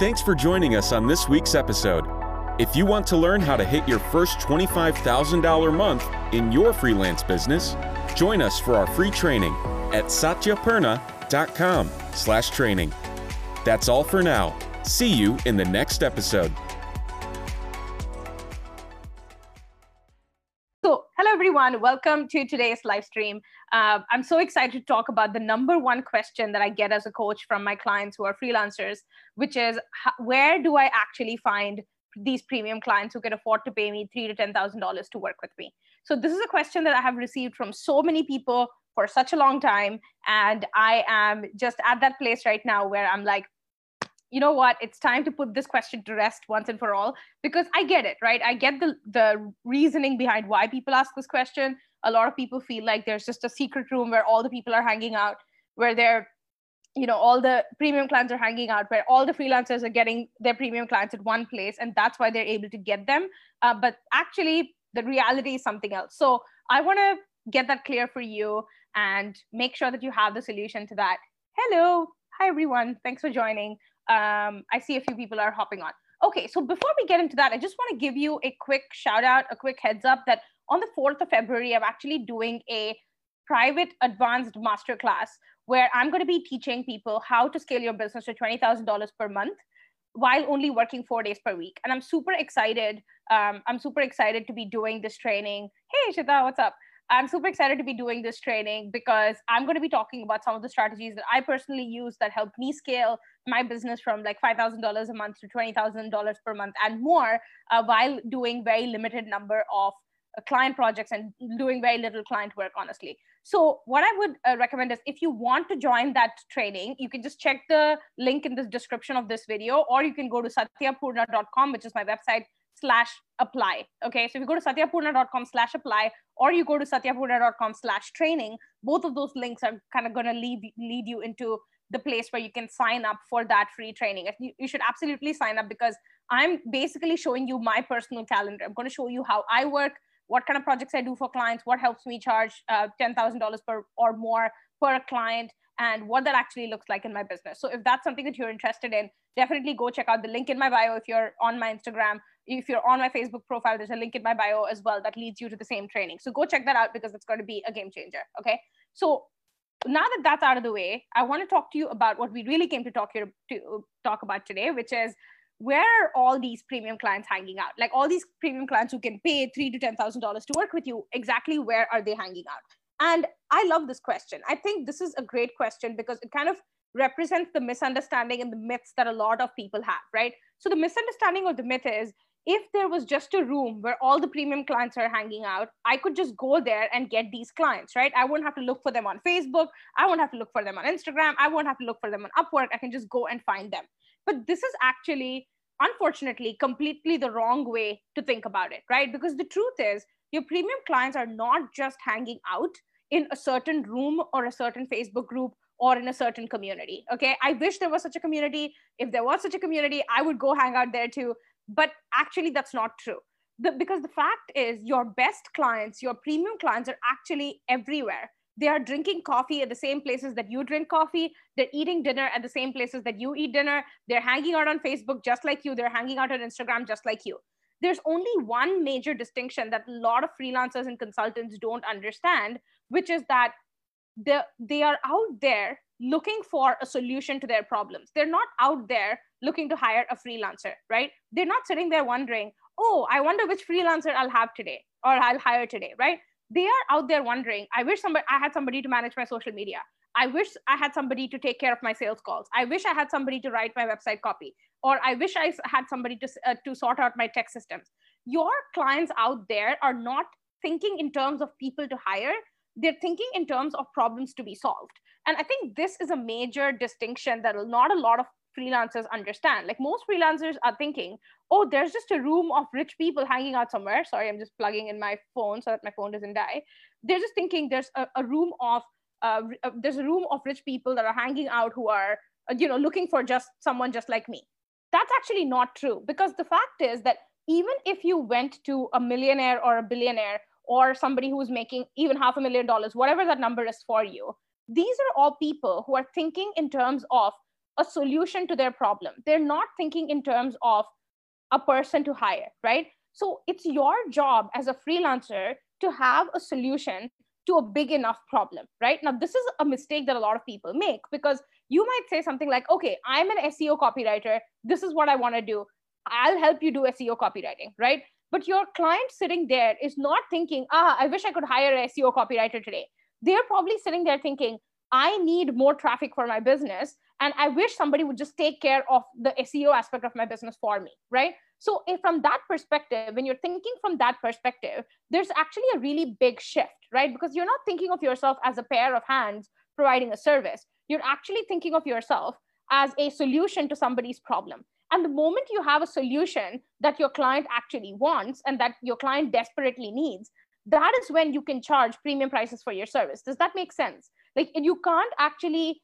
Thanks for joining us on this week's episode. If you want to learn how to hit your first $25,000 month in your freelance business, join us for our free training at satyapurna.com slash training. That's all for now. See you in the next episode. Hello everyone. Welcome to today's live stream. Uh, I'm so excited to talk about the number one question that I get as a coach from my clients who are freelancers, which is where do I actually find these premium clients who can afford to pay me three to ten thousand dollars to work with me? So this is a question that I have received from so many people for such a long time, and I am just at that place right now where I'm like, you know what? It's time to put this question to rest once and for all because i get it right? I get the the reasoning behind why people ask this question. A lot of people feel like there's just a secret room where all the people are hanging out where they're you know all the premium clients are hanging out where all the freelancers are getting their premium clients at one place and that's why they're able to get them. Uh, but actually the reality is something else. So i want to get that clear for you and make sure that you have the solution to that. Hello. Hi everyone. Thanks for joining um, I see a few people are hopping on. Okay, so before we get into that, I just want to give you a quick shout out, a quick heads up that on the 4th of February, I'm actually doing a private advanced masterclass where I'm going to be teaching people how to scale your business to $20,000 per month while only working four days per week. And I'm super excited. Um, I'm super excited to be doing this training. Hey, Shita, what's up? I'm super excited to be doing this training because I'm going to be talking about some of the strategies that I personally use that help me scale my business from like $5,000 a month to $20,000 per month and more uh, while doing very limited number of uh, client projects and doing very little client work, honestly. So what I would uh, recommend is if you want to join that training, you can just check the link in the description of this video, or you can go to satyapurna.com, which is my website, slash apply. Okay, so if you go to satyapurna.com slash apply or you go to satyapurna.com slash training, both of those links are kind of going to lead, lead you into the place where you can sign up for that free training. You, you should absolutely sign up because I'm basically showing you my personal calendar. I'm going to show you how I work, what kind of projects I do for clients, what helps me charge uh, $10,000 per or more per client, and what that actually looks like in my business. So if that's something that you're interested in, definitely go check out the link in my bio if you're on my Instagram. If you're on my Facebook profile, there's a link in my bio as well that leads you to the same training. So go check that out because it's going to be a game changer. Okay. So now that that's out of the way, I want to talk to you about what we really came to talk here to talk about today, which is where are all these premium clients hanging out? Like all these premium clients who can pay three to ten thousand dollars to work with you, exactly where are they hanging out? And I love this question. I think this is a great question because it kind of represents the misunderstanding and the myths that a lot of people have, right? So the misunderstanding of the myth is if there was just a room where all the premium clients are hanging out, I could just go there and get these clients, right? I wouldn't have to look for them on Facebook. I won't have to look for them on Instagram. I won't have to look for them on Upwork. I can just go and find them. But this is actually, unfortunately, completely the wrong way to think about it, right? Because the truth is, your premium clients are not just hanging out in a certain room or a certain Facebook group or in a certain community. Okay. I wish there was such a community. If there was such a community, I would go hang out there too. But actually, that's not true. The, because the fact is, your best clients, your premium clients are actually everywhere. They are drinking coffee at the same places that you drink coffee. They're eating dinner at the same places that you eat dinner. They're hanging out on Facebook just like you. They're hanging out on Instagram just like you there's only one major distinction that a lot of freelancers and consultants don't understand, which is that they, they are out there looking for a solution to their problems. They're not out there looking to hire a freelancer, right? They're not sitting there wondering, oh, I wonder which freelancer I'll have today or I'll hire today, right? They are out there wondering, I wish somebody I had somebody to manage my social media. I wish I had somebody to take care of my sales calls. I wish I had somebody to write my website copy or I wish I had somebody to, uh, to sort out my tech systems. Your clients out there are not thinking in terms of people to hire, they're thinking in terms of problems to be solved. And I think this is a major distinction that not a lot of freelancers understand. Like most freelancers are thinking, oh, there's just a room of rich people hanging out somewhere. Sorry, I'm just plugging in my phone so that my phone doesn't die. They're just thinking there's a, a room of uh, uh there's a room of rich people that are hanging out who are uh, you know looking for just someone just like me that's actually not true because the fact is that even if you went to a millionaire or a billionaire or somebody who's making even half a million dollars, whatever that number is for you, these are all people who are thinking in terms of a solution to their problem. They're not thinking in terms of a person to hire, right? So it's your job as a freelancer to have a solution to a big enough problem, right? Now, this is a mistake that a lot of people make because you might say something like, okay, I'm an SEO copywriter. This is what I want to do. I'll help you do SEO copywriting, right? But your client sitting there is not thinking, ah, I wish I could hire an SEO copywriter today. They're probably sitting there thinking, I need more traffic for my business. And I wish somebody would just take care of the SEO aspect of my business for me, right? So, from that perspective, when you're thinking from that perspective, there's actually a really big shift, right? Because you're not thinking of yourself as a pair of hands providing a service. You're actually thinking of yourself as a solution to somebody's problem. And the moment you have a solution that your client actually wants and that your client desperately needs, that is when you can charge premium prices for your service. Does that make sense? Like, you can't actually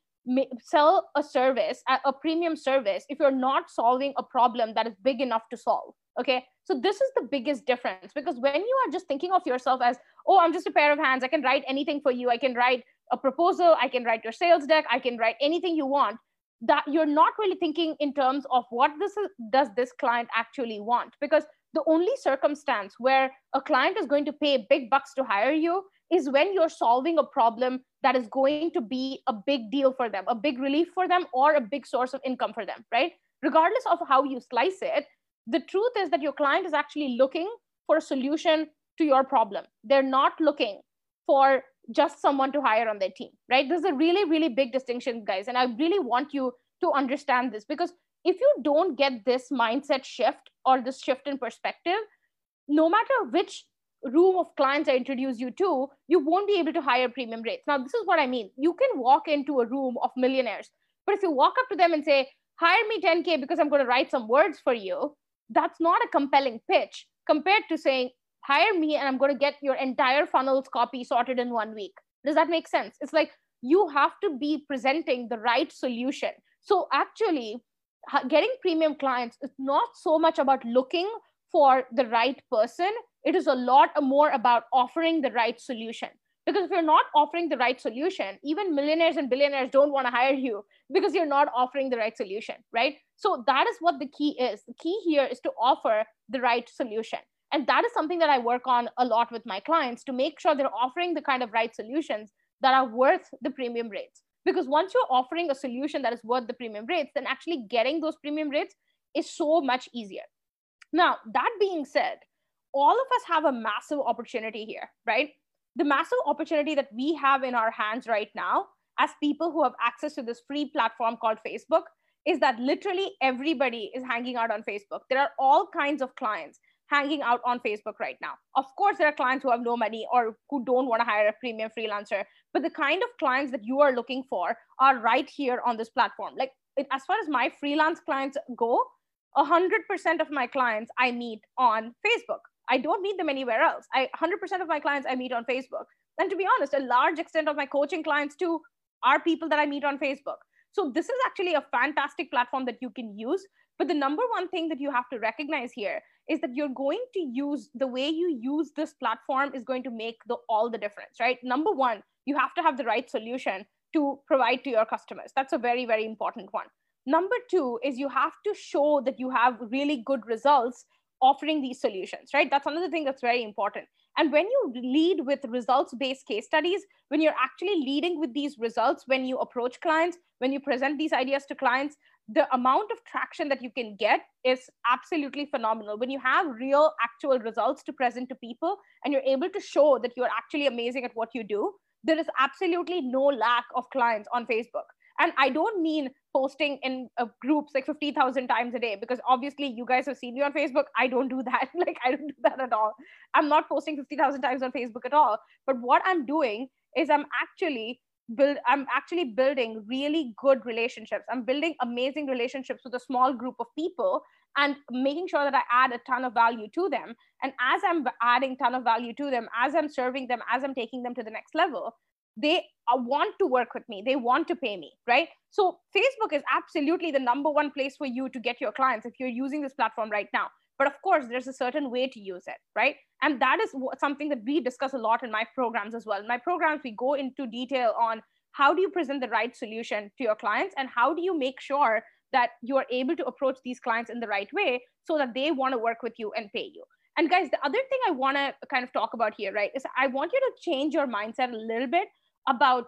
sell a service a premium service if you're not solving a problem that is big enough to solve okay? So this is the biggest difference because when you are just thinking of yourself as oh i'm just a pair of hands. I can write anything for you. I can write a proposal. I can write your sales deck. I can write anything you want that you're not really thinking in terms of what this is, does this client actually want? Because the only circumstance where a client is going to pay big bucks to hire you is when you're solving a problem that is going to be a big deal for them, a big relief for them, or a big source of income for them, right? Regardless of how you slice it, the truth is that your client is actually looking for a solution to your problem. They're not looking for just someone to hire on their team, right? There's a really, really big distinction, guys. And I really want you to understand this because if you don't get this mindset shift or this shift in perspective, no matter which room of clients I introduce you to, you won't be able to hire premium rates. Now, this is what I mean. You can walk into a room of millionaires, but if you walk up to them and say, hire me 10K because I'm going to write some words for you, that's not a compelling pitch compared to saying, hire me and I'm going to get your entire funnels copy sorted in one week. Does that make sense? It's like you have to be presenting the right solution. So, actually, getting premium clients is not so much about looking for the right person it is a lot more about offering the right solution. Because if you're not offering the right solution even millionaires and billionaires don't want to hire you because you're not offering the right solution right? So that is what the key is. The key here is to offer the right solution. And that is something that i work on a lot with my clients to make sure they're offering the kind of right solutions that are worth the premium rates. Because once you're offering a solution that is worth the premium rates then actually getting those premium rates is so much easier now that being said all of us have a massive opportunity here, right? The massive opportunity that we have in our hands right now, as people who have access to this free platform called Facebook, is that literally everybody is hanging out on Facebook. There are all kinds of clients hanging out on Facebook right now. Of course, there are clients who have no money or who don't want to hire a premium freelancer, but the kind of clients that you are looking for are right here on this platform. Like, as far as my freelance clients go, 100% of my clients I meet on Facebook. I don't meet them anywhere else. I 100% of my clients I meet on Facebook. And to be honest, a large extent of my coaching clients too are people that I meet on Facebook. So this is actually a fantastic platform that you can use. But the number one thing that you have to recognize here is that you're going to use the way you use this platform is going to make the all the difference, right? Number one, you have to have the right solution to provide to your customers. That's a very, very important one. Number two is you have to show that you have really good results offering these solutions, right? That's another thing that's very important. And when you lead with results based case studies, when you're actually leading with these results, when you approach clients, when you present these ideas to clients, the amount of traction that you can get is absolutely phenomenal. When you have real, actual results to present to people and you're able to show that you're actually amazing at what you do, there is absolutely no lack of clients on Facebook and i don't mean posting in uh, groups like 50000 times a day because obviously you guys have seen me on facebook. I don't do that. Like i don't do that at all. I'm not posting 50000 times on facebook at all. But what i'm doing is i'm actually build i'm actually building really good relationships. I'm building amazing relationships with a small group of people and making sure that i add a ton of value to them. And as i'm adding ton of value to them as i'm serving them as i'm taking them to the next level they uh, want to work with me. They want to pay me right? So facebook is absolutely the number one place for you to get your clients if you're using this platform right now. But of course there's a certain way to use it right? And that is something that we discuss a lot in my programs as well. In my programs we go into detail on how do you present the right solution to your clients and how do you make sure that you are able to approach these clients in the right way so that they want to work with you and pay you. And guys the other thing i want to kind of talk about here right is i want you to change your mindset a little bit about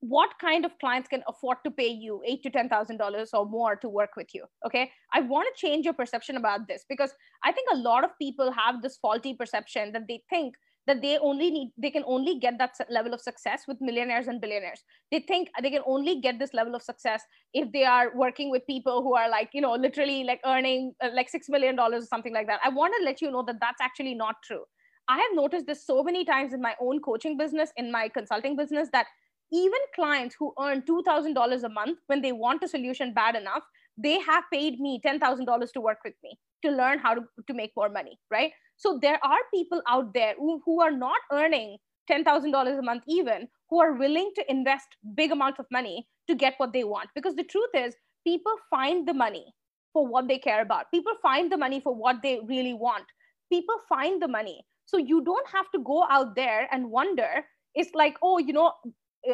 what kind of clients can afford to pay you eight to ten thousand dollars or more to work with you okay? I want to change your perception about this because i think a lot of people have this faulty perception that they think that they only need they can only get that level of success with millionaires and billionaires. They think they can only get this level of success if they are working with people who are like you know literally like earning uh, like 6 million dollars or something like that. I want to let you know that that's actually not true i have noticed this so many times in my own coaching business in my consulting business that even clients who earn $2,000 a month, when they want a solution bad enough, they have paid me $10,000 to work with me to learn how to, to make more money, right? So there are people out there who, who are not earning $10,000 a month even, who are willing to invest big amounts of money to get what they want. Because the truth is, people find the money for what they care about. People find the money for what they really want. People find the money. So you don't have to go out there and wonder, it's like, oh, you know,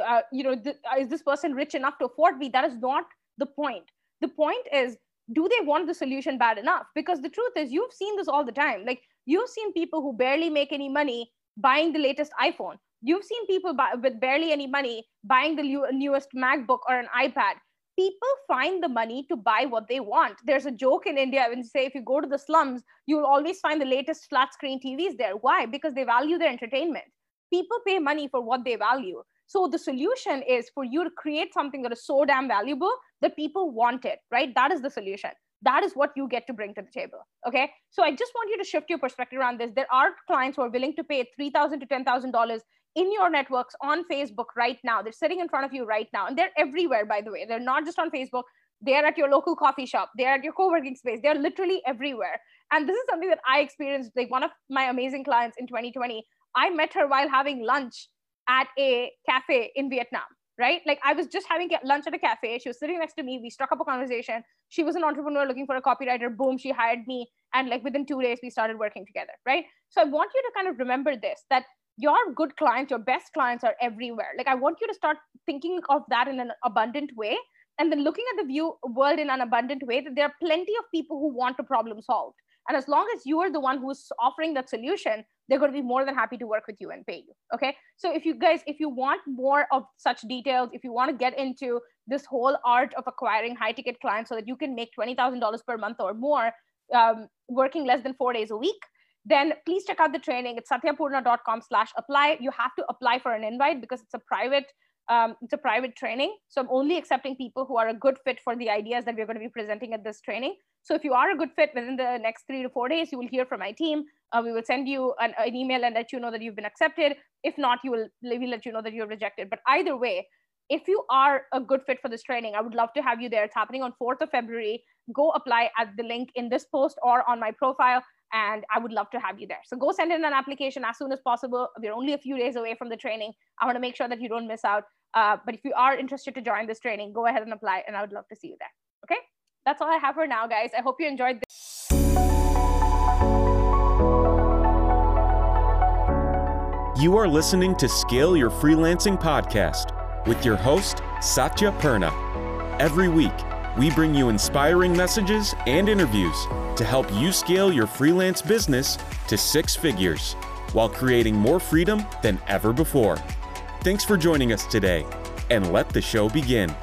uh, you know, th- uh, is this person rich enough to afford me? That is not the point. The point is, do they want the solution bad enough? Because the truth is, you've seen this all the time. Like you've seen people who barely make any money buying the latest iPhone. You've seen people buy, with barely any money buying the newest MacBook or an iPad. People find the money to buy what they want. There's a joke in India when you say if you go to the slums, you'll always find the latest flat screen TVs there. Why? Because they value their entertainment. People pay money for what they value. So the solution is for you to create something that is so damn valuable that people want it, right? That is the solution. That is what you get to bring to the table. Okay. So I just want you to shift your perspective around this. There are clients who are willing to pay $3,000 to $10,000 in your networks on Facebook right now. They're sitting in front of you right now. And they're everywhere, by the way. They're not just on Facebook. They're at your local coffee shop. They're at your co-working space. They're literally everywhere. And this is something that I experienced. Like one of my amazing clients in 2020, I met her while having lunch at a cafe in Vietnam, right? Like I was just having lunch at a cafe. She was sitting next to me. We struck up a conversation. She was an entrepreneur looking for a copywriter. Boom, she hired me. And like within two days, we started working together, right? So I want you to kind of remember this that your good clients, your best clients are everywhere. Like I want you to start thinking of that in an abundant way and then looking at the view world in an abundant way that there are plenty of people who want to problem solve and as long as you are the one who's offering that solution they're going to be more than happy to work with you and pay you okay? So if you guys if you want more of such details if you want to get into this whole art of acquiring high ticket clients so that you can make $20000 per month or more um, working less than four days a week then please check out the training. It's satyapurna.com slash apply. You have to apply for an invite because it's a private um, it's a private training so i'm only accepting people who are a good fit for the ideas that we're going to be presenting at this training so if you are a good fit within the next three to four days you will hear from my team uh, we will send you an, an, email and let you know that you've been accepted if not you will we let you know that you're rejected but either way if you are a good fit for this training i would love to have you there it's happening on 4th of february go apply at the link in this post or on my profile and I would love to have you there. So go send in an application as soon as possible. We're only a few days away from the training. I want to make sure that you don't miss out. Uh, but if you are interested to join this training, go ahead and apply, and I would love to see you there. Okay, that's all I have for now, guys. I hope you enjoyed this. You are listening to Scale Your Freelancing Podcast with your host, Satya Purna. Every week, we bring you inspiring messages and interviews to help you scale your freelance business to six figures while creating more freedom than ever before. Thanks for joining us today, and let the show begin.